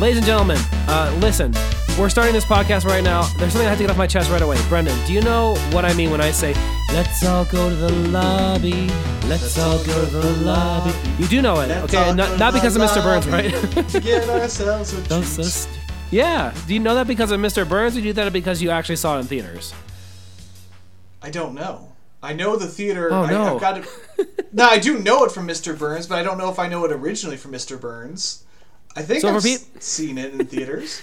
Ladies and gentlemen, uh, listen. We're starting this podcast right now. There's something I have to get off my chest right away. Brendan, do you know what I mean when I say, let's all go to the lobby? Let's, all go to the lobby. You do know it, Let's okay? all And go not, not because of Mr. Burns, right? get ourselves a Those- treat. those- yeah. Do you know that because of Mr. Burns, or do you know that because you actually saw it in theaters? I don't know. I know the theater. Oh, I, no. I've got to. no, I do know it from Mr. Burns, but I don't know if I know it originally from Mr. Burns. I think So I've peop- seen it in theaters.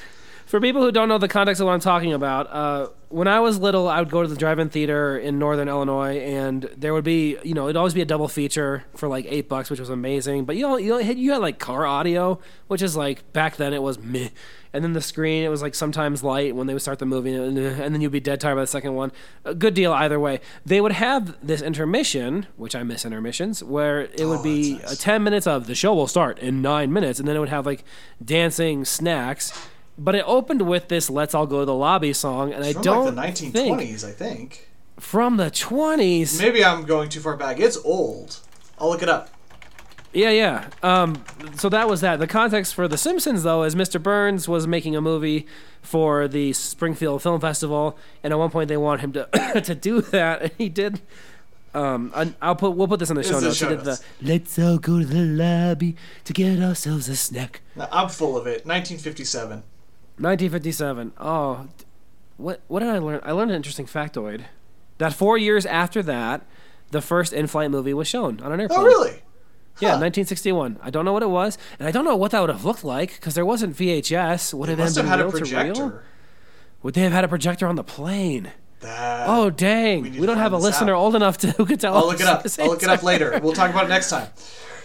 For people who don't know the context of what I'm talking about, uh, when I was little, I would go to the drive-in theater in Northern Illinois, and there would be, you know, it'd always be a double feature for like eight bucks, which was amazing. But you know, you know, you had like car audio, which is like back then it was meh, and then the screen it was like sometimes light when they would start the movie, and, and then you'd be dead tired by the second one. A good deal either way. They would have this intermission, which I miss intermissions, where it would Oh, be nice. 10 minutes of the show will start in nine minutes, and then it would have like dancing snacks. But it opened with this "Let's All Go to the Lobby" song, and I From don't like the think 1920s, I think. from the 20s. Maybe I'm going too far back. It's old. I'll look it up. Yeah, yeah. Um, so that was that. The context for The Simpsons, though, is Mr. Burns was making a movie for the Springfield Film Festival, and at one point they want him to to do that, and he did. Um, I- I'll put we'll put this in the It's show the notes. show notes. the "Let's all go to the lobby to get ourselves a snack." Now, I'm full of it. 1957. 1957. Oh, what what did I learn? I learned an interesting factoid. That four years after that, the first in-flight movie was shown on an airplane. Oh, really? Yeah, Huh. 1961. I don't know what it was, and I don't know what that would have looked like because there wasn't VHS. Would it have been had a reel to reel? projector. Would they have had a projector on the plane? That. Oh dang! we We, don't have a listener out. old enough to who could tell. I'll look it up. I'll look it up later. We'll talk about it next time.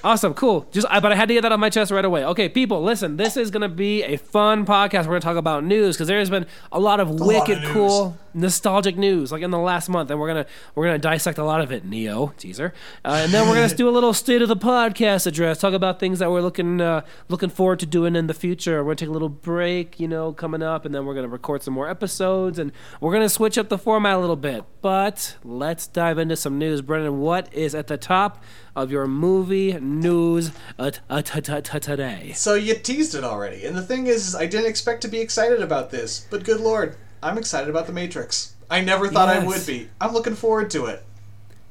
Awesome, cool. Just, I, but I had to get that off my chest right away. Okay, people, listen. This is gonna be a fun podcast. We're gonna talk about news because there's been a lot of lot wicked, of cool, nostalgic news like in the last month, and we're gonna we're gonna dissect a lot of it. Neo teaser, uh, and then we're gonna do a little state of the podcast address. Talk about things that we're looking uh, looking forward to doing in the future. We're gonna take a little break, you know, coming up, and then we're gonna record some more episodes, and we're gonna switch up the format a little bit. But let's dive into some news. Brendan, what is at the top of your movie news uh, uh, today? So you teased it already. And the thing is, I didn't expect to be excited about this, but good lord, I'm excited about The Matrix. I never thought I would be. I'm looking forward to it.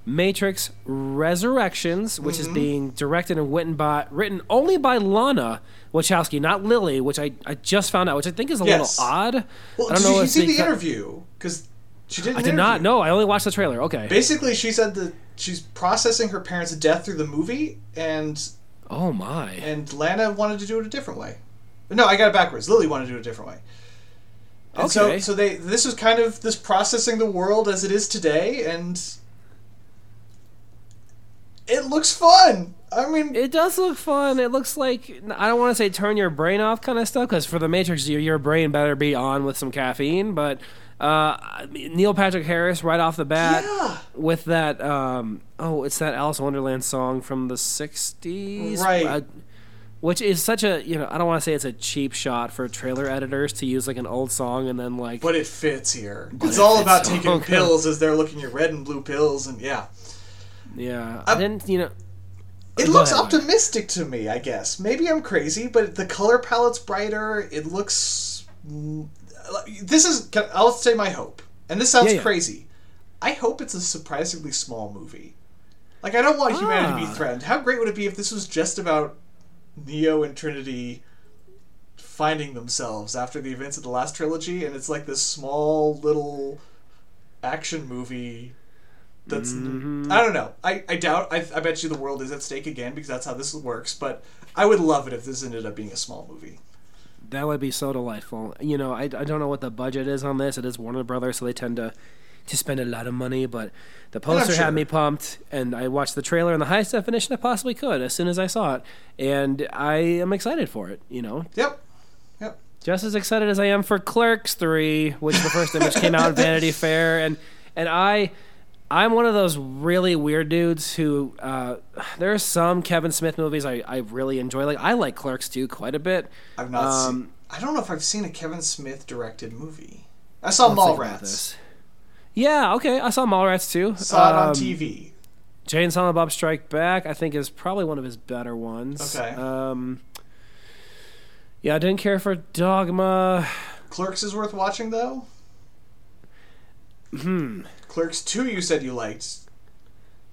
Matrix Resurrections, which Mm-hmm. is being directed and written by written only by Lana Wachowski, not Lily, which I, I just found out, which I think is a Yes. little odd. Well, I don't did know you see the beca- interview? Because she did. I did not know. I only watched the trailer. Okay. Basically, she said that she's processing her parents' death through the movie, and oh my. and Lana wanted to do it a different way. No, I got it backwards. Lily wanted to do it a different way. And so, so they this was kind of this processing the world as it is today, and it looks fun. I mean, It does look fun. It looks like I don't want to say turn your brain off kind of stuff because for the Matrix, your, your brain better be on with some caffeine. But uh, Neil Patrick Harris right off the bat Yeah. with that. Um, oh, it's that Alice in Wonderland song from the '60s, Right. Uh, which is such a you know I don't want to say it's a cheap shot for trailer editors to use like an old song and then like but it fits here. it's it all fits about so taking good. pills as they're looking at red and blue pills, and yeah, yeah Uh, I didn't you know it looks optimistic to me. I guess maybe I'm crazy, but the color palette's brighter. It looks. This is. I'll say my hope, and this sounds Yeah, yeah. crazy. I hope it's a surprisingly small movie. Like I don't want humanity to Ah. be threatened. How great would it be if this was just about Neo and Trinity finding themselves after the events of the last trilogy, and it's like this small little action movie. That's Mm-hmm. I don't know. I, I doubt. I, I bet you the world is at stake again because that's how this works. But I would love it if this ended up being a small movie. That would be so delightful. You know, I, I don't know what the budget is on this. It is Warner Brothers, so they tend to to spend a lot of money. But the poster sure. had me pumped, and I watched the trailer in the highest definition I possibly could as soon as I saw it, and I am excited for it. You know, Yep. Yep. just as excited as I am for Clerks Three, which the first image came out in Vanity Fair, and and I. I'm one of those really weird dudes who uh, there are some Kevin Smith movies I, I really enjoy. Like I like Clerks 2 quite a bit. I've not Um, seen. I don't know if I've seen a Kevin Smith directed movie. I saw Mallrats. Yeah, okay. I saw Mallrats too. Saw it on Um, TV. Jay and Silent Bob Strike Back, I think, is probably one of his better ones. Okay. Um, Yeah, I didn't care for Dogma. Clerks is worth watching though. Hmm. Clerks two, you said you liked.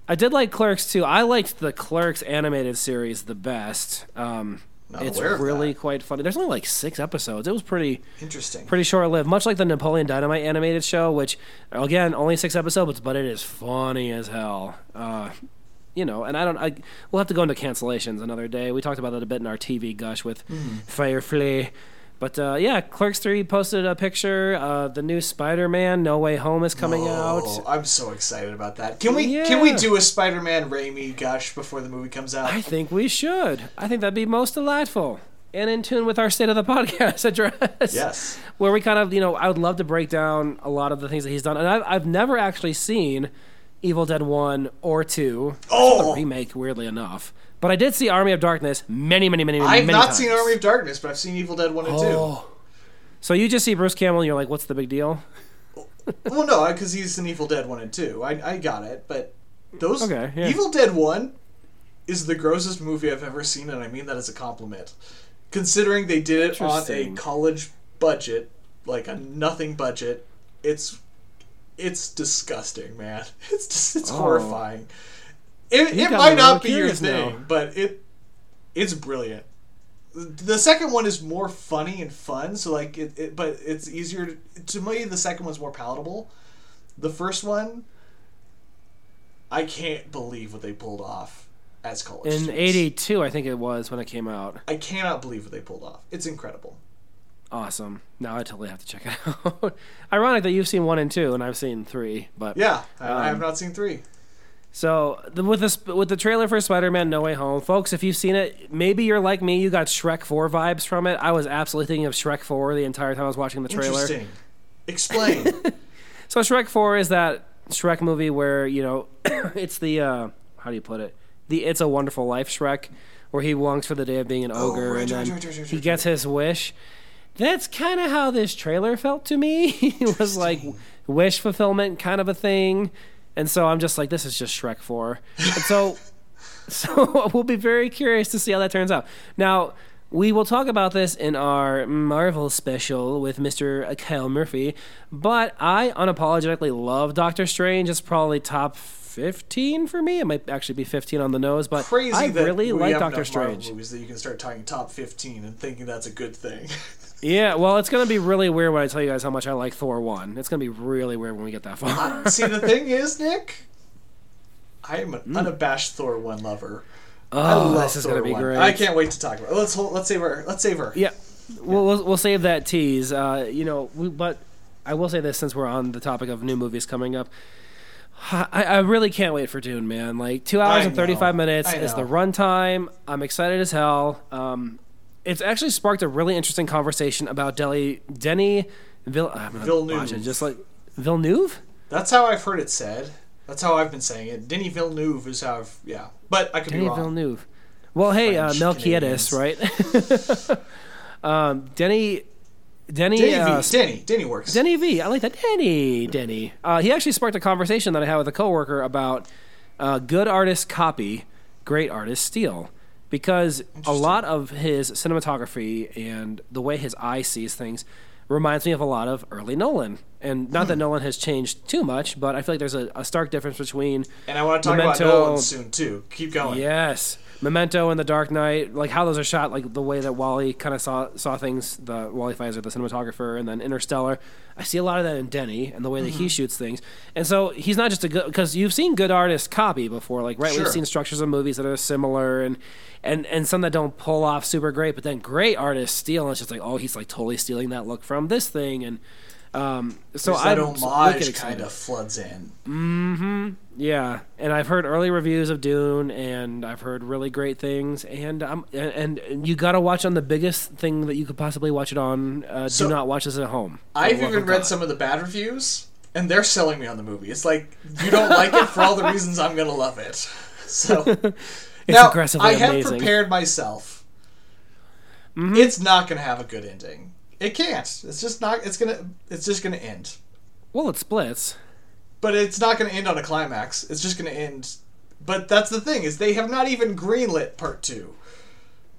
I did like Clerks too. I liked the Clerks animated series the best. Um, Not it's really quite funny. There's only like six episodes. It was pretty Interesting. pretty short lived, much like the Napoleon Dynamite animated show, which again only six episodes, but it is funny as hell. Uh, you know, and I don't. I we'll have to go into cancellations another day. We talked about that a bit in our TV gush with Firefly. But uh, yeah, Clerks Three posted a picture. Uh, the new Spider-Man No Way Home is coming Oh, out. I'm so excited about that. Can we can we do a Spider-Man Raimi gush before the movie comes out? I think we should. I think that'd be most delightful and in tune with our state of the podcast address. yes. where we kind of, you know, I would love to break down a lot of the things that he's done, and I've, I've never actually seen Evil Dead one or two. Oh! the remake, weirdly enough, but I did see Army of Darkness many, many, many, many. I've not times. seen Army of Darkness, but I've seen Evil Dead one and Oh. So you just see Bruce Campbell, and you're like, "What's the big deal?" Well, no, because he's in Evil Dead one and two. I I got it, but those Okay, yeah. Evil Dead one is the grossest movie I've ever seen, and I mean that as a compliment. Considering they did it on a college budget, like a nothing budget, it's it's disgusting, man. It's just it's Oh. horrifying. It, it might not be your curious now. thing, but it it's brilliant. The second one is more funny and fun, so like it, it but it's easier to, to me. The second one's more palatable. The first one, I can't believe what they pulled off as college In students. '82, I think it was when it came out. I cannot believe what they pulled off. It's incredible. Awesome. Now I totally have to check it out. Ironic that you've seen one and two, and I've seen three, but Yeah, I, I have Um, not seen three. So the, with this with the trailer for Spider-Man: No Way Home, folks, if you've seen it, maybe you're like me. You got Shrek Four vibes from it. I was absolutely thinking of Shrek Four the entire time I was watching the trailer. Interesting. Explain. So Shrek Four is that Shrek movie where you know it's the uh, how do you put it? The It's a Wonderful Life Shrek, where he longs for the day of being an ogre Oh, right, and then right, right, he gets his wish. That's kind of how this trailer felt to me. it was like wish fulfillment kind of a thing. And so I'm just like, this is just Shrek 4. And so, so we'll be very curious to see how that turns out. Now, we will talk about this in our Marvel special with Mr. Kyle Murphy, but I unapologetically love Doctor Strange. It's probably top 15 for me. It might actually be 15 on the nose, but Crazy I really like Doctor enough Marvel Strange. movies that you can start talking top fifteen and thinking that's a good thing. Yeah, well, it's going to be really weird when I tell you guys how much I like Thor 1. It's going to be really weird when we get that far. See, the thing is, Nick, I am an Hmm. unabashed Thor one lover. I oh, love this is Thor going to be 1. great. I can't wait to talk about. It. Let's hold, let's save her. Let's save her. Yeah, we'll, we'll we'll save that tease. Uh, you know, we, but I will say this since we're on the topic of new movies coming up. I, I really can't wait for Dune, man. Like two hours I and thirty five know. minutes is the runtime. I'm excited as hell. Um, it's actually sparked a really interesting conversation about Deli Denny Vill- Villeneuve. it, just like Villeneuve. That's how I've heard it said. That's how I've been saying it. Denis Villeneuve is how. I've, yeah, but I could be Denny wrong. Villeneuve. Well, hey, uh, Melquiades, right? um, Denny, Denny, Denny uh, V. Denny. Denny works. Denny V. I like that. Denny. Denny. Uh, he actually sparked a conversation that I had with a coworker about uh, good artists copy, great artists steal. Because a lot of his cinematography and the way his eye sees things reminds me of a lot of early Nolan. And not that Hmm. Nolan has changed too much, but I feel like there's a, a stark difference between and I want to talk Memento- about Nolan soon too. Keep going. Yes, Memento and The Dark Knight, like how those are shot, like the way that Wally kind of saw saw things. The Wally Pfister, the cinematographer, and then Interstellar. I see a lot of that in Denny and the way that Mm-hmm. he shoots things. And so he's not just a good because you've seen good artists copy before, like right. Sure. We've seen structures of movies that are similar and. And, and some that don't pull off super great, but then great artists steal, and it's just like, oh, he's like totally stealing that look from this thing, and um, so I that homage kind of floods in. yeah, and I've heard early reviews of Dune, and I've heard really great things. And um, and, and you got to watch on the biggest thing that you could possibly watch it on. Uh, So- do not watch this at home. I've even read God. some of the bad reviews, and they're selling me on the movie. It's like you don't like it for all the reasons I'm gonna love it. So It's now aggressively I have amazing. Mm-hmm. prepared myself. It's not gonna have a good ending. It can't. It's just not. It's gonna. It's just gonna end. Well, it splits. But it's not gonna end on a climax. It's just gonna end. But that's the thing is they have not even greenlit part two.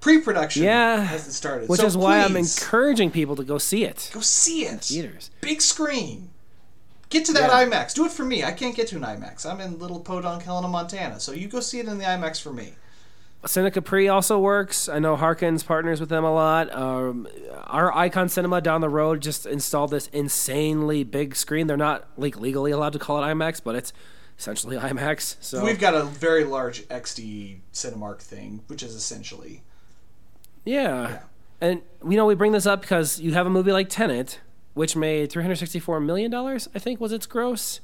Pre-production Yeah, hasn't started, which so is why I'm encouraging people to go see it. go see it. Theaters. Big screen. Get to that Yeah. IMAX. Do it for me. I can't get to an IMAX. I'm in little Podunk, Helena, Montana. So you go see it in the IMAX for me. Cine Capri also works. I know Harkins partners with them a lot. Um, our Icon Cinema down the road just installed this insanely big screen. They're not like legally allowed to call it IMAX, but it's essentially IMAX. So We've got a very large XD Cinemark thing, which is essentially yeah. Yeah. and you know we bring this up because you have a movie like Tenet, which made 364 million dollars. I think was its gross,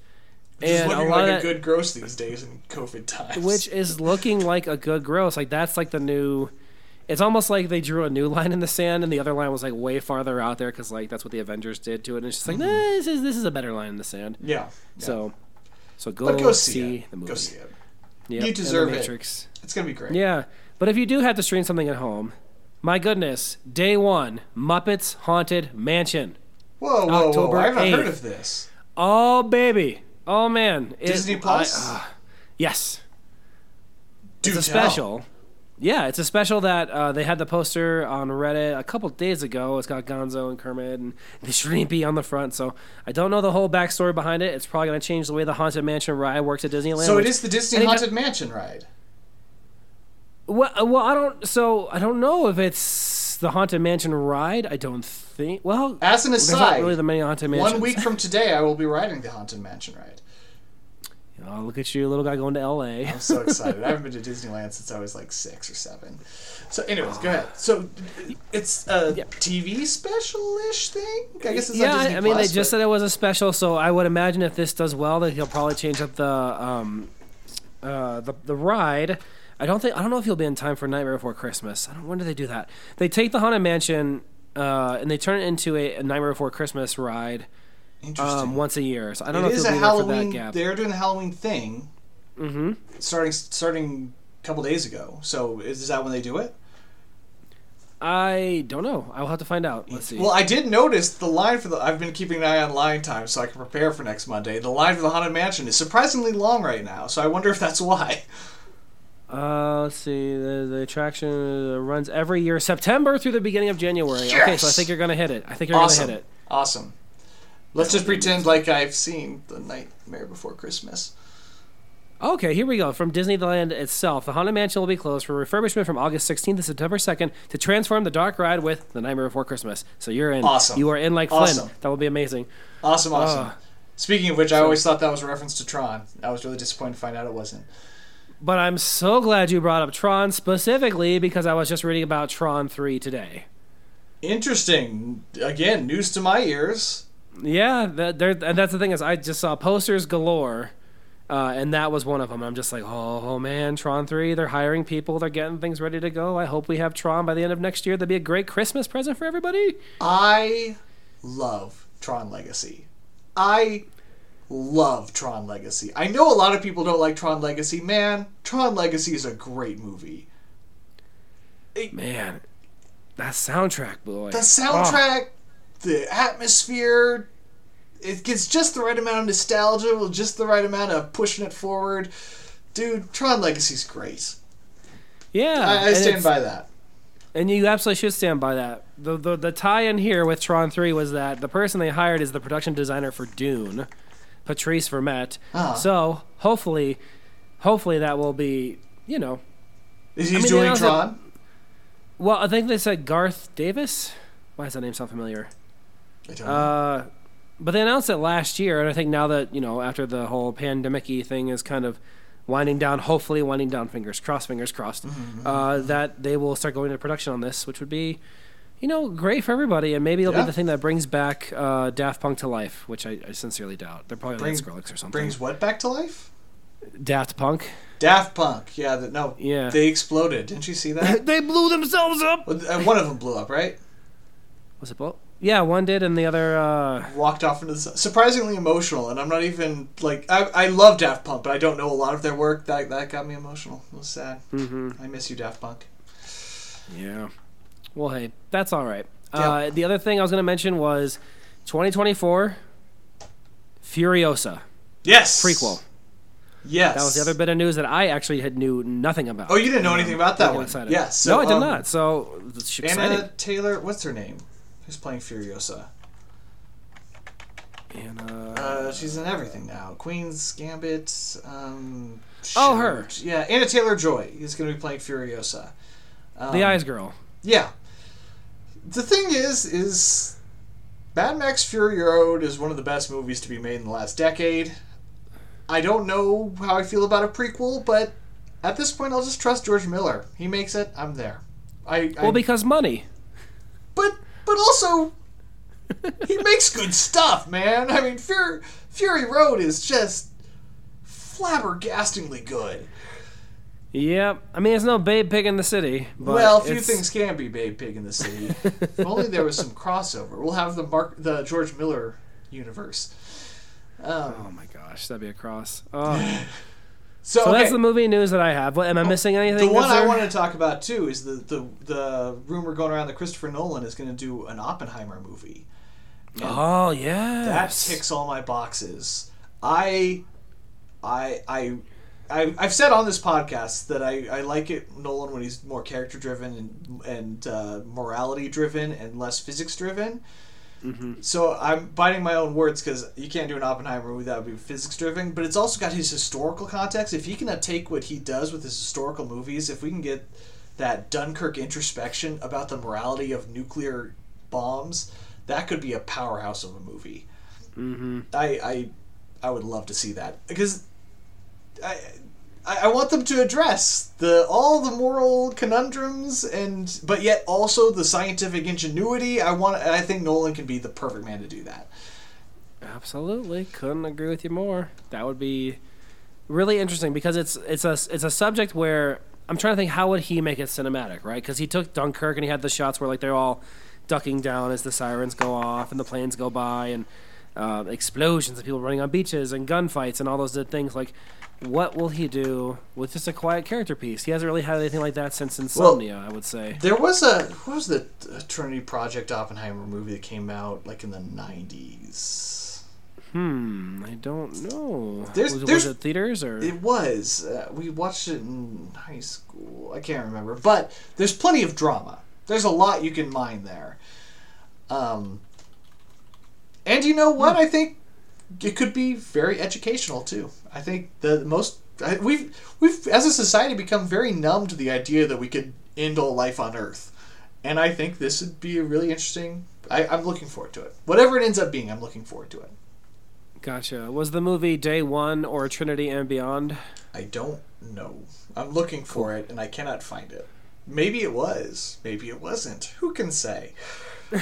which and a looking lot like of a good gross these days in COVID times. which is looking like a good gross. Like that's like the new. It's almost like they drew a new line in the sand, and the other line was like way farther out there because like that's what the Avengers did to it. And it's just like, mm-hmm. nah, this is this is a better line in the sand. yeah. yeah. So, so go, but go see, see, the movie. Go see it. Yep, You deserve it. Matrix. It's gonna be great. Yeah, but if you do have to stream something at home, my goodness, day one, Muppets Haunted Mansion. Whoa, whoa, October whoa! I haven't 8th. heard of this. Oh baby, oh man, It- Disney Plus? I- uh, yes. Do it's a tell. special. Yeah, it's a special that uh, they had the poster on Reddit a couple days ago. It's got Gonzo and Kermit and the Shrimpy on the front. So I don't know the whole backstory behind it. It's probably going to change the way the Haunted Mansion ride works at Disneyland. So it is the Disney Haunted Mansion ride. Well, uh, well, I don't. So I don't know if it's the Haunted Mansion ride. I don't think. Well, As an aside, really the many Haunted Mansions. one week from today, I will be riding the Haunted Mansion ride. Oh, look at you, little guy going to L.A. I'm so excited. I haven't been to Disneyland since I was like six or seven. So, anyways, go ahead. So, it's a Yeah. TV special-ish thing. I guess it's yeah, on Disney I, I mean, Plus, they just but- said it was a special, so I would imagine if this does well, that he'll probably change up the um, uh, the the ride. I don't think I don't know if he'll be in time for Nightmare Before Christmas. I don't. When do they do that? They take the Haunted Mansion uh, and they turn it into a, a Nightmare Before Christmas ride Interesting. um, once a year. So I don't it know if is he'll a Halloween. that gap. They're doing the Halloween thing. Mm-hmm. Starting starting a couple days ago. So, is that when they do it? I don't know. I will have to find out. Let's see. Well, I did notice the line for the. I've been keeping an eye on line time so I can prepare for next Monday. The line for the Haunted Mansion is surprisingly long right now, so I wonder if that's why. Uh, let's see. The, the attraction uh, runs every year, September through the beginning of January. Okay, so I think you're gonna hit it. I think you're Awesome. gonna hit it. Awesome. Let's just pretend like I've seen the Nightmare Before Christmas. Okay, here we go. From Disneyland itself, the Haunted Mansion will be closed for refurbishment from August 16th to September 2nd to transform the dark ride with The Nightmare Before Christmas. So you're in. Awesome. You are in like Flynn. Awesome. That will be amazing. Awesome, awesome. Ah. Speaking of which, I always thought that was a reference to Tron. I was really disappointed to find out it wasn't. But I'm so glad you brought up Tron specifically because I was just reading about Tron 3 today. Interesting. Again, news to my ears. Yeah, that, and that's the thing is I just saw posters galore, uh, and that was one of them. I'm just like, oh, oh man, Tron three. They're hiring people. They're getting things ready to go. I hope we have Tron by the end of next year. That'd be a great Christmas present for everybody. I love Tron Legacy. I love Tron Legacy. I know a lot of people don't like Tron Legacy. Man, Tron Legacy is a great movie. Man, that soundtrack, boy. The soundtrack, the atmosphere, it gets just the right amount of nostalgia with just the right amount of pushing it forward. Dude, Tron Legacy's great. yeah, I, I and stand by that. And you absolutely should stand by that. The, the the tie-in here with Tron 3 was that the person they hired is the production designer for Dune, Patrice Vermette. Ah. So hopefully, hopefully that will be, you know, Is he I mean, doing they announced Tron? well, I think they said Garth Davis. Why does that name sound familiar? I don't know. Uh, but they announced it last year, and I think now that you know, after the whole pandemic-y thing is kind of winding down, hopefully winding down, fingers crossed, fingers crossed, Mm-hmm, uh, that they will start going into production on this, which would be, you know, great for everybody, and maybe it'll Yeah. be the thing that brings back uh, Daft Punk to life, which I, I sincerely doubt. They're probably Bring- like Skrillex or something. Brings what back to life? Daft Punk. Daft Punk. Yeah, the, no. Yeah. They exploded. Didn't you see that? they blew themselves up. Uh, One of them blew up, right? Was it both? Yeah, one did, and the other. Uh, Walked off into the sun. Surprisingly emotional, and I'm not even like I, I love Daft Punk, but I don't know a lot of their work. That that got me emotional. It was sad. hmm I miss you, Daft Punk. Yeah. Well, hey, that's all right. Uh, the other thing I was going to mention was 2024 Furiosa Yes. prequel. Yes. That was the other bit of news that I actually had knew nothing about. Oh, you didn't know anything about that I'm one? excited. Yes. no, I did um, not. So it's exciting. Anna Taylor, what's her name? Who's playing Furiosa? Anna- Uh, she's in everything now. Queen's Gambit. Um, Oh, her. Yeah, Anna Taylor Joy is going to be playing Furiosa. Um, the Eyes Girl. Yeah. The thing is, is Mad Max Fury Road is one of the best movies to be made in the last decade. I don't know how I feel about a prequel, but at this point, I'll just trust George Miller. He makes it. I'm there. I, I Well, because money. but but also he makes good stuff, man. I mean, Fury, Fury Road is just flabbergastingly good. Yep. I mean, there's no Babe Pig in the City. But well, a few it's- things can be Babe Pig in the City. if only there was some crossover. We'll have the Mark, the George Miller universe. Um, Oh my gosh, that'd be a cross. Oh. so So okay, that's the movie news that I have. What, am I missing anything? the one I wanted to talk about too is the the, the rumor going around that Christopher Nolan is going to do an Oppenheimer movie. And Oh yeah. That ticks all my boxes. I, I, I, I, I've said on this podcast that I, I like it Nolan when he's more character driven and and uh, morality driven and less physics driven. So I'm biting my own words because you can't do an Oppenheimer movie that would be physics driven, but it's also got his historical context. If he can take what he does with his historical movies, if we can get that Dunkirk introspection about the morality of nuclear bombs, that could be a powerhouse of a movie. Mm-hmm. I I I would love to see that because I I want them to address the all the moral conundrums and but yet also the scientific ingenuity. I want I think Nolan can be the perfect man to do that. Absolutely, couldn't agree with you more. That would be really interesting because it's it's a it's a subject where I'm trying to think how would he make it cinematic, right? Because he took Dunkirk and he had the shots where like they're all ducking down as the sirens go off and the planes go by and uh, explosions and people running on beaches and gunfights and all those things. Like, what will he do with just a quiet character piece? He hasn't really had anything like that since Insomnia, I would say. There was a what was the Trinity Project Oppenheimer movie that came out like in the nineties. Hmm, I don't know. There's- was, there's- was it theaters or? It was. Uh, we watched it in high school. I can't remember, but there's plenty of drama. There's a lot you can mine there. Um, and you know what? I think it could be very educational too. I think the most I, we've we've as a society become very numb to the idea that we could end all life on Earth, and I think this would be a really interesting. I, I'm looking forward to it. Whatever it ends up being, I'm looking forward to it. Gotcha. Was the movie Day One or Trinity and Beyond? I don't know. I'm looking for it and I cannot find it. Maybe it was. Maybe it wasn't. Who can say?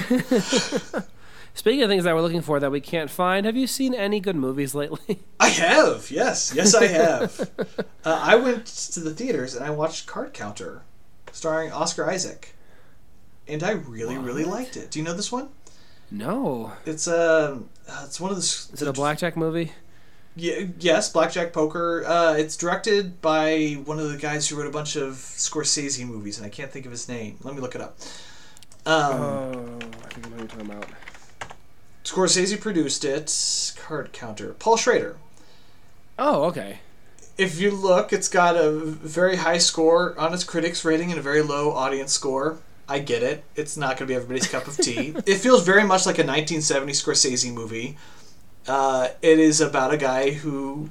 Speaking of things that we're looking for that we can't find, have you seen any good movies lately? I have. Yes. Yes, I have. uh, I went to the theaters and I watched Card Counter, starring Oscar Isaac, and I really, really liked it. Do you know this one? no. It's um, uh, it's one of the. Is it a blackjack movie? Yeah, yes, Blackjack Poker. Uh, it's directed by one of the guys who wrote a bunch of Scorsese movies, and I can't think of his name. Let me look it up. Um, oh, I think I know what you're talking about. Scorsese produced it. Card Counter. Paul Schrader. Oh, okay. If you look, it's got a very high score on its critics rating and a very low audience score. I get it. It's not going to be everybody's cup of tea. It feels very much like a 1970 Scorsese movie. Uh, it is about a guy who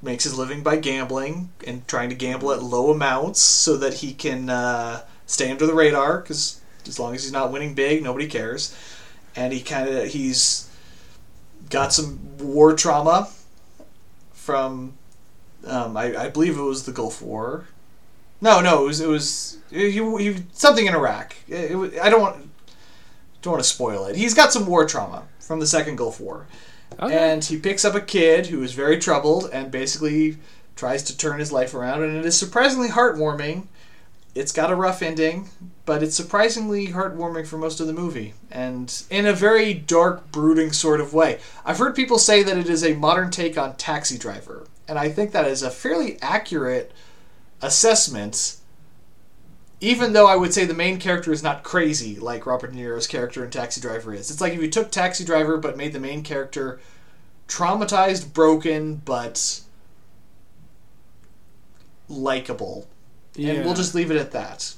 makes his living by gambling and trying to gamble at low amounts so that he can uh, stay under the radar because as long as he's not winning big, nobody cares. And he kind of he's got some war trauma from um, I, I believe it was the Gulf War. No, no, it was it was he, he, something in Iraq. It, it, I don't want don't want to spoil it. He's got some war trauma from the second Gulf War, Okay. and he picks up a kid who is very troubled and basically tries to turn his life around. And it is surprisingly heartwarming. It's got a rough ending, but it's surprisingly heartwarming for most of the movie, and in a very dark, brooding sort of way. I've heard people say that it is a modern take on Taxi Driver, and I think that is a fairly accurate assessment. Even though I would say the main character is not crazy like Robert De Niro's character in Taxi Driver is. It's like if you took Taxi Driver but made the main character traumatized, broken, but likable, Yeah. and we'll just leave it at that.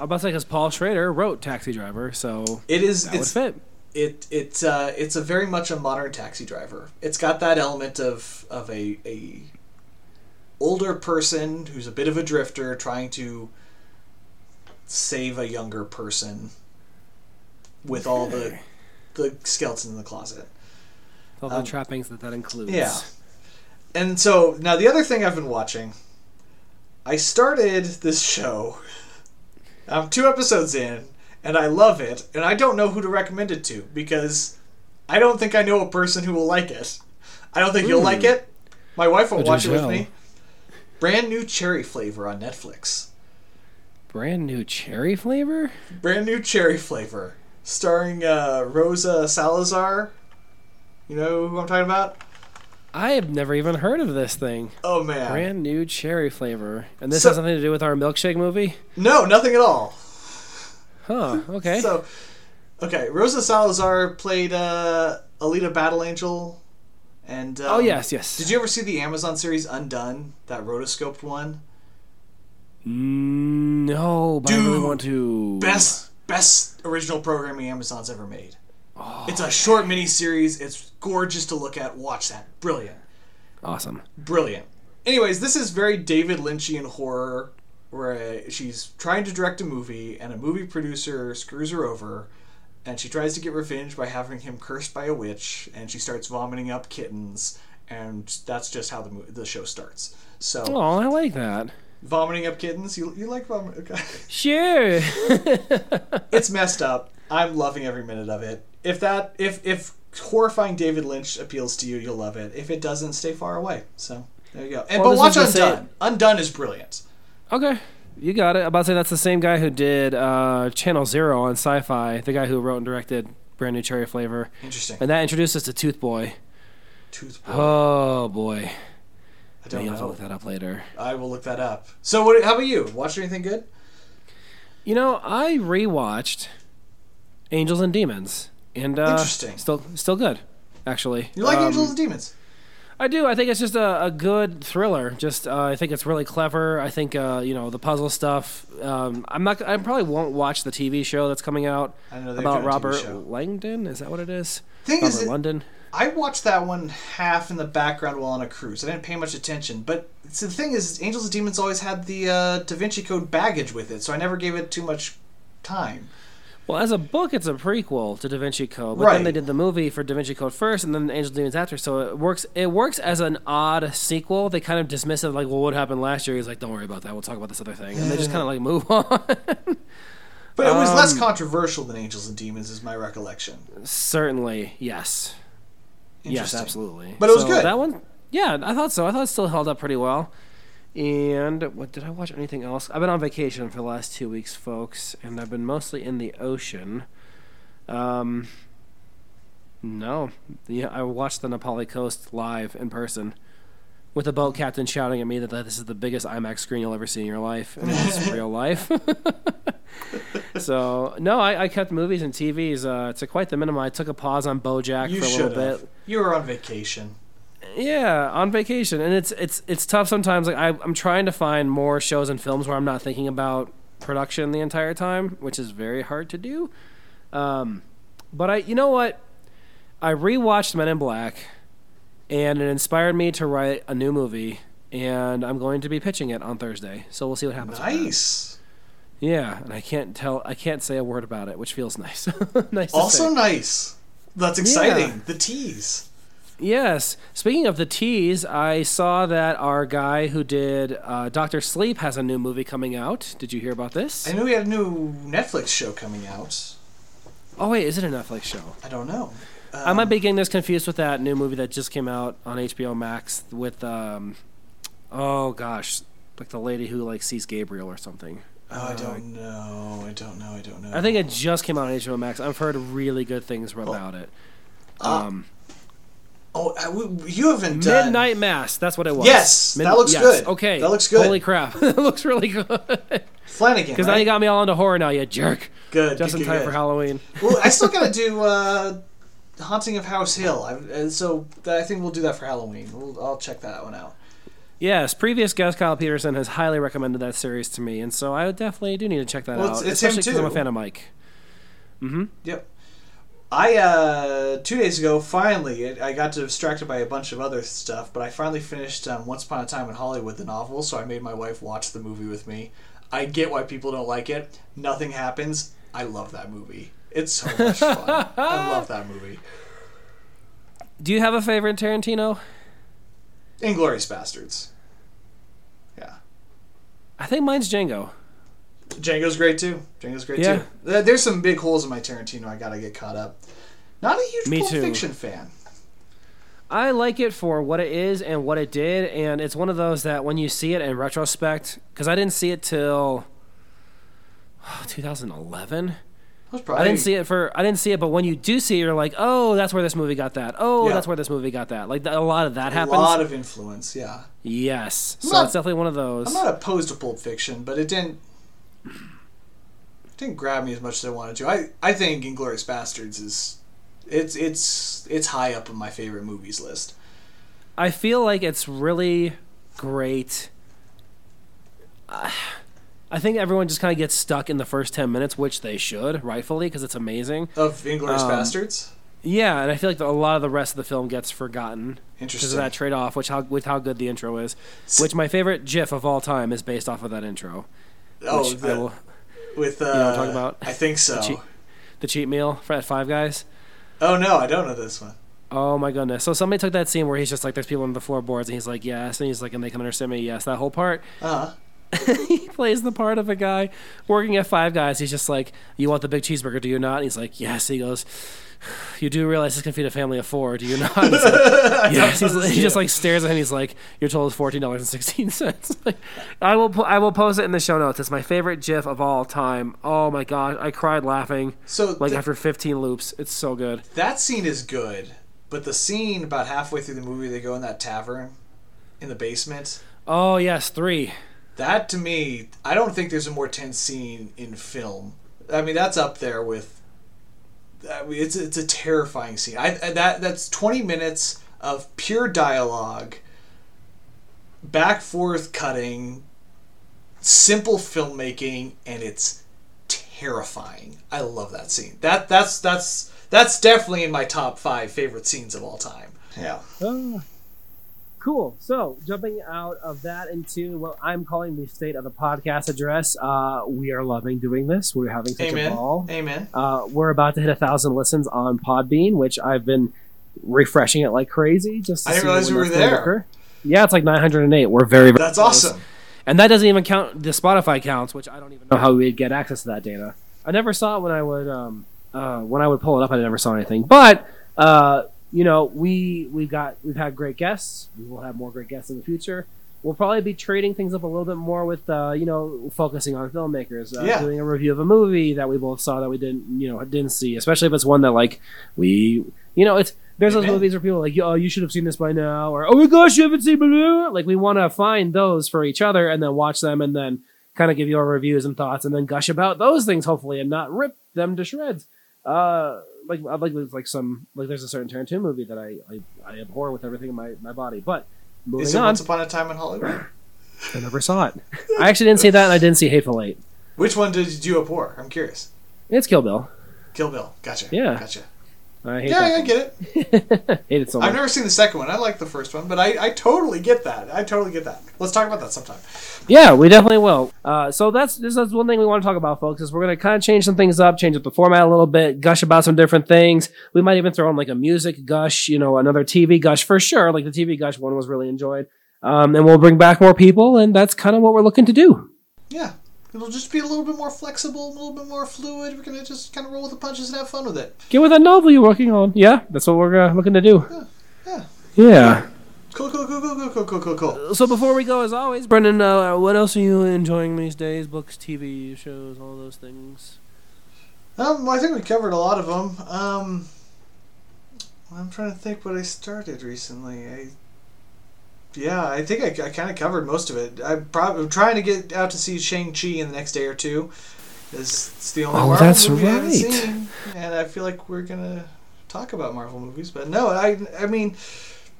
I'm about to say because Paul Schrader wrote Taxi Driver, so It is. that it's would fit. it it uh, it's a very much a modern taxi driver. It's got that element of of a a older person who's a bit of a drifter trying to save a younger person with all the the skeletons in the closet. All the Um, trappings that that includes. Yeah. And so now the other thing I've been watching, I started this show. I'm two episodes in, and I love it, and I don't know who to recommend it to because I don't think I know a person who will like it. I don't think you'll Hmm. like it. My wife will watch it with me. Brand new cherry flavor on Netflix. Brand new cherry flavor. Brand new cherry flavor, starring uh, Rosa Salazar. You know who I'm talking about? I have never even heard of this thing. Oh man, Brand new cherry flavor, and this So- has something to do with our milkshake movie. no, nothing at all. Huh? Okay. So, okay, Rosa Salazar played uh, Alita Battle Angel, and um, oh yes, yes. Did you ever see the Amazon series Undone, that rotoscoped one? Mm, No, but I really want to. Best best original programming Amazon's ever made. Oh, It's a short mini series. It's gorgeous to look at. Watch that. Brilliant, awesome. brilliant. Anyways, this is very David Lynchian horror, where uh, she's trying to direct a movie, and a movie producer screws her over. And she tries to get revenge by having him cursed by a witch, and she starts vomiting up kittens, and that's just how the the show starts. So Oh, I like that. vomiting up kittens, you you like vomit? Okay, Sure. it's messed up. I'm loving every minute of it. If that if if horrifying David Lynch appeals to you, you'll love it. If it doesn't, stay far away. So there you go. And Well, but watch Undone. Undone is brilliant. okay, you got it. I'm about to say that's the same guy who did uh, Channel Zero on Sci-Fi. The guy who wrote and directed Brand New Cherry Flavor, Interesting. and that introduced us to Tooth Boy. Tooth Boy. Oh boy, I don't know. you'll have to know. look that up later. I will look that up. So what? How about you? Watch anything good? You know, I rewatched Angels and Demons, and uh, Interesting. Still, still good, actually. You like Um, Angels and Demons? I do. I think it's just a, a good thriller. Just uh, I think it's really clever. I think uh, you know the puzzle stuff. Um, I'm not. I probably won't watch the TV show that's coming out know about doing a TV Robert. Langdon. Is that what it is? Thing Robert is, London. I watched that one half in the background while on a cruise. I didn't pay much attention, but so the thing is, Angels and Demons always had the uh, Da Vinci Code baggage with it, so I never gave it too much time. Well, as a book, it's a prequel to Da Vinci Code, but Right. then they did the movie for Da Vinci Code first, and then Angels and Demons after. So it works. It works as an odd sequel. They kind of dismiss it like, "Well, what happened last year?" He's like, "Don't worry about that. We'll talk about this other thing," and they just kind of like move on. But it was less Um, controversial than Angels and Demons, is my recollection. Certainly, yes. Yes, absolutely. But it was So good. That one, yeah, I thought so. I thought it still held up pretty well. And what did I watch? Anything else? I've been on vacation for the last two weeks, folks, and I've been mostly in the ocean. Um, no, yeah, I watched the Na Pali coast live in person with the boat captain shouting at me that this is the biggest IMAX screen you'll ever see in your life, and it's real life. so no, I, I kept movies and TVs uh, to quite the minimum. I took a pause on BoJack You for a little have. bit. You were on vacation. Yeah, on vacation, and it's it's it's tough sometimes. Like I, I'm trying to find more shows and films where I'm not thinking about production the entire time, which is very hard to do. Um, but I, you know what, I rewatched Men in Black, and it inspired me to write a new movie, and I'm going to be pitching it on Thursday. So we'll see what happens. Nice. Yeah, and I can't tell, I can't say a word about it, which feels nice. nice. Also say. nice. That's exciting. The tease. Yes. Speaking of the tease, I saw that our guy who did uh, Doctor Sleep has a new movie coming out. Did you hear about this? I knew we had a new Netflix show coming out. Oh wait, is it a Netflix show? I don't know. I might be getting this confused with that new movie that just came out on HBO Max with um, oh gosh, like the lady who like sees Gabriel or something. Oh, I Uh, don't know. I don't know. I don't know. I think it just came out on HBO Max. I've heard really good things about it. Uh, Um, Oh, I- you haven't done. Midnight Mass. That's what it was. Yes, that looks yes, good. Okay, That looks good. Holy crap, that looks really good. Flanagan. Because right? now you got me all into horror now, you jerk. good. Just good, in time good. for Halloween. well, I still gotta do uh, Haunting of House Hill. I, and so I think we'll do that for Halloween. We'll, I'll check that one out. Yes, previous guest Kyle Peterson has highly recommended that series to me, and so I definitely do need to check that Well, out. it's- it's him especially because I'm a fan of Mike. Mm-hmm. Yep. I uh two days ago finally I got distracted by a bunch of other stuff, but I finally finished um, Once Upon a Time in Hollywood the novel. So I made my wife watch the movie with me. I get why people don't like it. Nothing happens. I love that movie. It's so much fun. I love that movie. Do you have a favorite Tarantino? Inglourious Basterds. Yeah. I think mine's Django. Django's great too. Django's great Yeah. too. There- There's some big holes in my Tarantino. I gotta get caught up. Not a huge Me Pulp too. Fiction fan. I like it for what it is and what it did, and it's one of those that when you see it in retrospect, because I didn't see it till 2011. was probably I didn't see it for I didn't see it, but when you do see it, you're like, oh, that's where this movie got that. Oh, Yeah. that's where this movie got that. Like a lot of that a happens. A lot of influence. Yeah. yes, so not- it's definitely one of those. I'm not opposed to Pulp Fiction, but it didn't didn't grab me as much as I wanted to. I I think Inglourious Basterds is it's it's it's high up on my favorite movies list. I feel like it's really great. I I think everyone just kind of gets stuck in the first 10 minutes, which they should, rightfully, because it's amazing. Of Inglourious Um, Basterds. Yeah, and I feel like the, a lot of the rest of the film gets forgotten because of that trade off, which how with how good the intro is. Which my favorite GIF of all time is based off of that intro. Oh, I the, will- with uh, know what I'm talking about? I think so. cheat- the cheat meal for at Five Guys. Oh no, I don't know this one. Oh my goodness! So somebody took that scene where he's just like, "There's people on the floorboards," and he's like, "Yes," and he's like, "And they can understand me." Yes, that whole part. Uh he plays the part of a guy working at Five Guys. He's just like, "You want the big cheeseburger, do you not?" And he's like, "Yes." He goes, "You do realize this can feed a family of four, do you not?" He's like, yes. He's, he just like stares at him. He's like, "Your total is fourteen dollars and sixteen cents." like, I will. po- I will post it in the show notes. It's my favorite GIF of all time. Oh my god, I cried laughing So like after fifteen loops. It's so good. that scene is good, but the scene about halfway through the movie, they go in that tavern in the basement. Oh yes, three. That to me, I don't think there's a more tense scene in film. I mean, that's up there with. I mean, it's it's a terrifying scene. I I- that that's 20 minutes of pure dialogue, back forth cutting, simple filmmaking, and it's terrifying. I love that scene. That that's that's that's definitely in my top five favorite scenes of all time. Yeah. Ah. Cool. So, jumping out of that into what I'm calling the state of the podcast address, uh, we are loving doing this. We're having such a ball. Amen. Uh, we're about to hit a thousand listens on Podbean, which I've been refreshing it like crazy. Just to I didn't realize we were there. occur. Yeah, it's like 908. We're very, very That's close. awesome. And that doesn't even count the Spotify counts, which I don't even know how we'd get access to that data. I never saw it when I would um, uh, when I would pull it up. I never saw anything. But uh, you know, we we got we've had great guests. We will have more great guests in the future. We'll probably be trading things up a little bit more with uh, you know focusing on filmmakers, uh, Yeah. doing a review of a movie that we both saw that we didn't you know didn't see, especially if it's one that like we you know it's there's those movies where people are like oh you should have seen this by now or oh my gosh you haven't seen blah, blah." like we want to find those for each other and then watch them and then kind of give you our reviews and thoughts and then gush about those things hopefully and not rip them to shreds uh like I'd like like some like there's a certain Tarantino movie that I I, I abhor with everything in my, my body but moving Is it on Once Upon a Time in Hollywood? I never saw it I actually didn't see that and I didn't see Hateful Eight Which one did you abhor? I'm curious. it's Kill Bill Kill Bill. Gotcha. Yeah. Gotcha. I hate Yeah, that I get it. hate it so I've never seen the second one. I like the first one, but I, I totally get that. I totally get that. Let's talk about that sometime. Yeah, we definitely will. Uh, so that's this is one thing we want to talk about, folks. Is we're going to kind of change some things up, change up the format a little bit, gush about some different things. We might even throw in like a music gush, you know, another TV gush for sure. Like the TV gush one was really enjoyed, um, and we'll bring back more people, and that's kind of what we're looking to do. Yeah. It'll just be a little bit more flexible, a little bit more fluid. We're gonna just kind of roll with the punches and have fun with it. Get with that novel you're working on. Yeah, that's what we're uh, looking to do. Yeah. yeah. yeah. Cool, cool, cool, cool, cool, cool, cool, cool. So before we go, as always, Brendan, uh, what else are you enjoying these days? Books, TV shows, all those things. Um, well, I think we covered a lot of them. Um, I'm trying to think what I started recently. I yeah, I think I, I kind of covered most of it. I'm probably trying to get out to see Shang Chi in the next day or two. It's, it's the only Oh, Marvel that's movie I haven't right. seen, and I feel like we're gonna talk about Marvel movies. But no, I I mean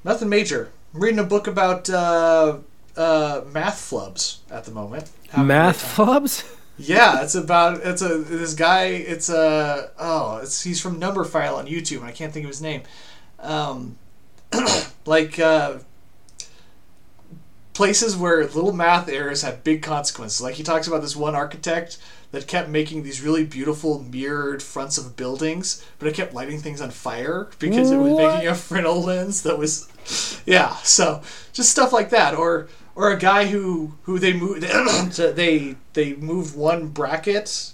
nothing major. I'm reading a book about uh, uh, Math Flubs at the moment. Math flubs? Yeah, it's about it's a this guy. It's a oh, it's he's from Numberphile on YouTube, and I can't think of his name. Um, like uh, places where little math errors have big consequences. Like he talks about this one architect that kept making these really beautiful mirrored fronts of buildings, but it kept lighting things on fire because it was making a Fresnel lens that was, yeah. So just stuff like that, or or a guy who who they moved they they moved one bracket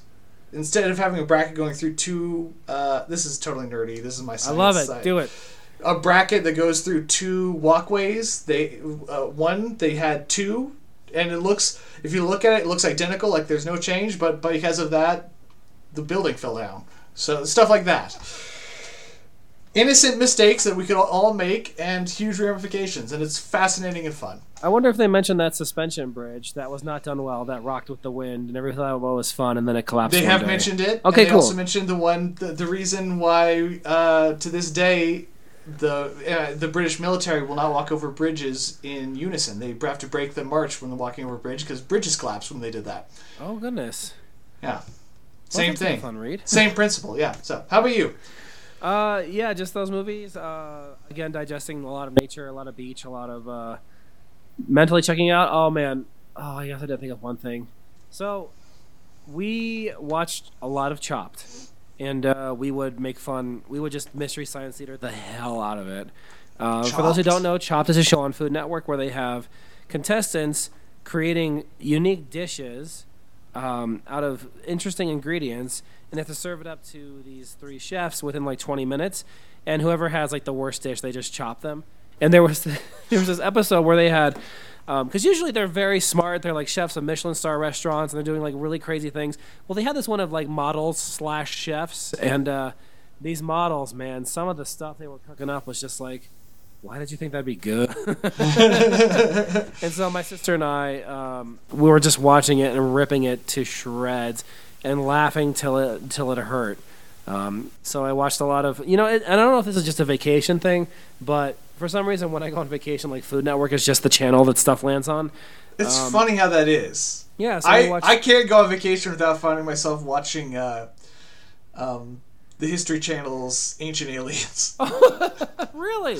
instead of having a bracket going through two. Uh, this is totally nerdy. This is my I love it. Do it. A bracket that goes through two walkways. They uh, one they had two, and it looks if you look at it, it looks identical, like there's no change. But but because of that, the building fell down. So stuff like that. Innocent mistakes that we could all- make, and huge ramifications, and it's fascinating and fun. I wonder if they mentioned that suspension bridge that was not done well, that rocked with the wind, and everything well was fun, and then it collapsed. They have day. mentioned it. Okay, they cool. also mentioned the one the, the reason why uh, to this day the uh, the British military will not walk over bridges in unison. They have to break the march when they're walking over a bridge because bridges collapsed when they did that. Oh goodness. Yeah, Well, same that's a thing, Fun read. same principle. Yeah. So how about you? Uh, yeah, just those movies. Uh, again, digesting a lot of nature, a lot of beach, a lot of uh, mentally checking out. Oh man, oh I guess I didn't think of one thing. So, we watched a lot of Chopped, and uh, we would make fun. We would just mystery science theater the hell out of it. Uh, for those who don't know, Chopped is a show on Food Network where they have contestants creating unique dishes um, out of interesting ingredients, and they have to serve it up to these three chefs within like 20 minutes. And whoever has like the worst dish, they just chop them. And there was there was this episode where they had, because usually they're very smart. They're like chefs of Michelin star restaurants, and they're doing like really crazy things. Well, they had this one of like models slash chefs, and uh, these models, man, some of the stuff they were cooking up was just like, why did you think that'd be good? and so my sister and I, um, we were just watching it and ripping it to shreds and laughing till it till it hurt. Um, so I watched a lot of, you know, and I don't know if this is just a vacation thing, but for some reason when I go on vacation, like Food Network is just the channel that stuff lands on. It's Um, funny how that is. Yeah, so I, I, watched. I can't go on vacation without finding myself watching uh, um, the History Channel's Ancient Aliens. really?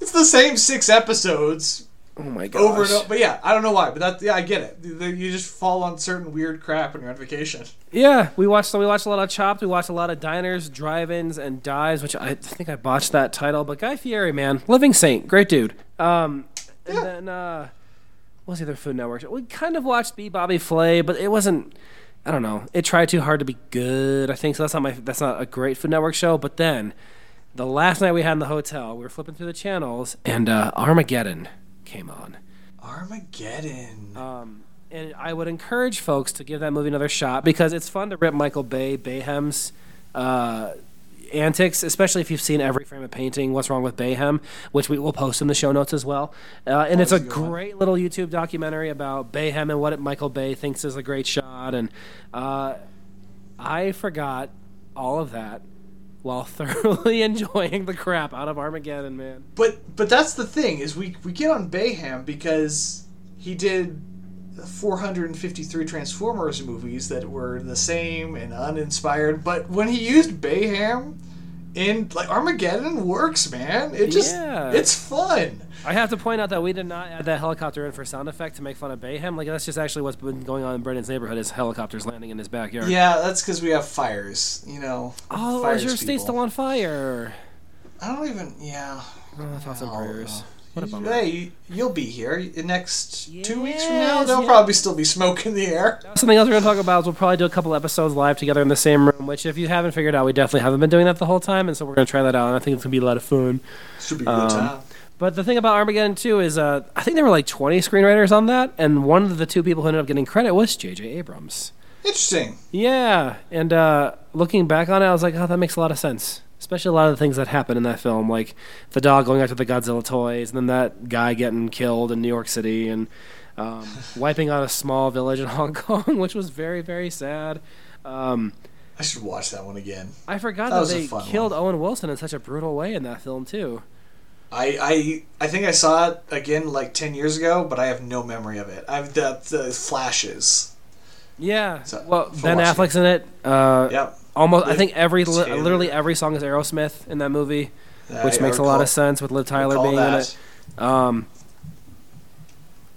It's the same six episodes Oh my gosh. over and over. But yeah, I don't know why, but that yeah, I get it. You you just fall on certain weird crap when you're on vacation. Yeah, we watched. So we watched a lot of Chopped. We watched a lot of diners, drive-ins, and dives. Which I think I botched that title, but Guy Fieri, man, living saint, great dude. Um, and Yeah. then uh, what was the other Food Network? We kind of watched Beat Bobby Flay, but it wasn't. I don't know. It tried too hard to be good. I think so. That's not my. That's not a great Food Network show. But then, the last night we had in the hotel, we were flipping through the channels, and uh, Armageddon came on. Armageddon. Um, and I would encourage folks to give that movie another shot because it's fun to rip Michael Bay, Bayhem's uh, antics, especially if you've seen Every Frame a Painting. What's wrong with Bayhem, which we will post in the show notes as well. Uh, and it's a Always a great little YouTube documentary about Bayhem and what Michael Bay thinks is a great shot. And uh, I forgot all of that while thoroughly enjoying the crap out of Armageddon, man. But but that's the thing is we we get on Bayhem because he did 453 Transformers movies that were the same and uninspired. But when he used Bayhem in like Armageddon works, man. It just Yeah. it's fun. I have to point out that we did not add that helicopter in for sound effect to make fun of Bayhem. Like that's just actually what's been going on in Brendan's neighborhood is helicopters landing in his backyard. Yeah, that's because we have fires. You know. Oh, is your state people. still on fire? I don't even. Yeah. Oh, thoughts and prayers. no. What a You- bummer. Hey, you- you'll be here in next two weeks from now. There'll yeah. probably still be smoke in the air. Something else we're going to talk about is we'll probably do a couple episodes live together in the same room, which if you haven't figured out, we definitely haven't been doing that the whole time, and so we're going to try that out, and I think it's going to be a lot of fun. Should be a Um, good time. But the thing about Armageddon 2 is uh, I think there were like 20 screenwriters on that, and one of the two people who ended up getting credit was J.J. Abrams. Interesting. Yeah, and uh, looking back on it, I was like, oh, that makes a lot of sense. Especially a lot of the things that happen in that film, like the dog going after the Godzilla toys, and then that guy getting killed in New York City, and um, wiping out a small village in Hong Kong, which was very, very sad. Um, I should watch that one again. I forgot That that, they killed Owen Wilson in such a brutal way in that film too. I, I I think I saw it again like ten years ago, but I have no memory of it. I've the, the flashes. Yeah. So, well, Ben Affleck's in it. Uh, Yep. Almost, I think every li- literally every song is Aerosmith in that movie, which I makes a lot of sense with Liv Tyler being in it. Um,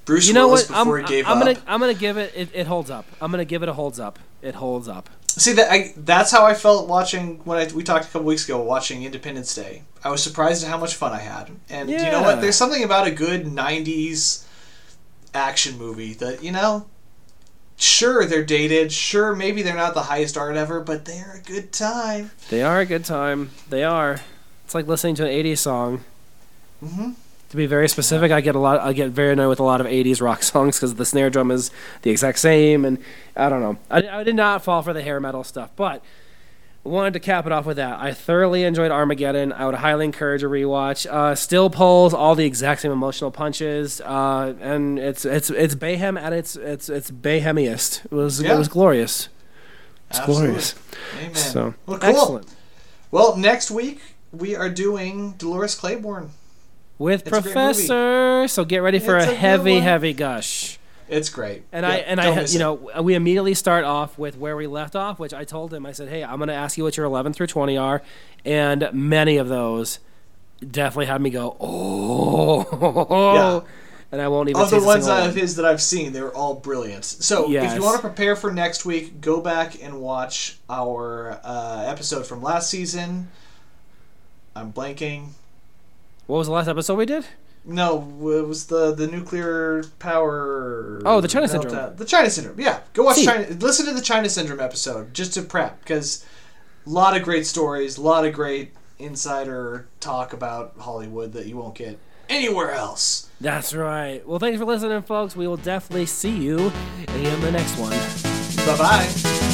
Bruce you know Willis what? I'm, before he gave I'm up. gonna I'm gonna give it, it. It holds up. I'm gonna give it a holds up. It holds up. See that I, that's how I felt watching when I, we talked a couple weeks ago watching Independence Day. I was surprised at how much fun I had. And you know what? There's something about a good '90s action movie that you know. Sure, they're dated. Sure, maybe they're not the highest art ever, but they're a good time. They are a good time. They are. It's like listening to an '80s song. hmm To be very specific, I get a lot. I get very annoyed with a lot of '80s rock songs because the snare drum is the exact same, and I don't know. I, I did not fall for the hair metal stuff, but wanted to cap it off with that. I thoroughly enjoyed Armageddon. I would highly encourage a rewatch. Uh, still pulls all the exact same emotional punches, uh, and it's it's it's Bayhem at its its its Bayhemiest. It was Yeah. it was glorious. It's glorious. Amen. So well, cool. excellent. Well, next week we are doing Dolores Claiborne. With It's Professor, so get ready for It's a, a heavy, heavy gush. It's great. And I and I you it. know we immediately start off with where we left off, which I told him I said, "Hey, I'm going to ask you what your 11 through 20 are," and many of those definitely had me go, "Oh." Yeah. And I won't even of the ones of his that I've seen, they were all brilliant. So if you want to prepare for next week, go back and watch our uh, episode from last season. I'm blanking. What was the last episode we did? No, it was the the nuclear power. Oh, the China. Syndrome. The China syndrome. Yeah, go watch See. China. Listen to the China syndrome episode just to prep because a lot of great stories, a lot of great insider talk about Hollywood that you won't get anywhere else. That's right. Well, thanks for listening, folks. We will definitely see you in the next one. Bye bye.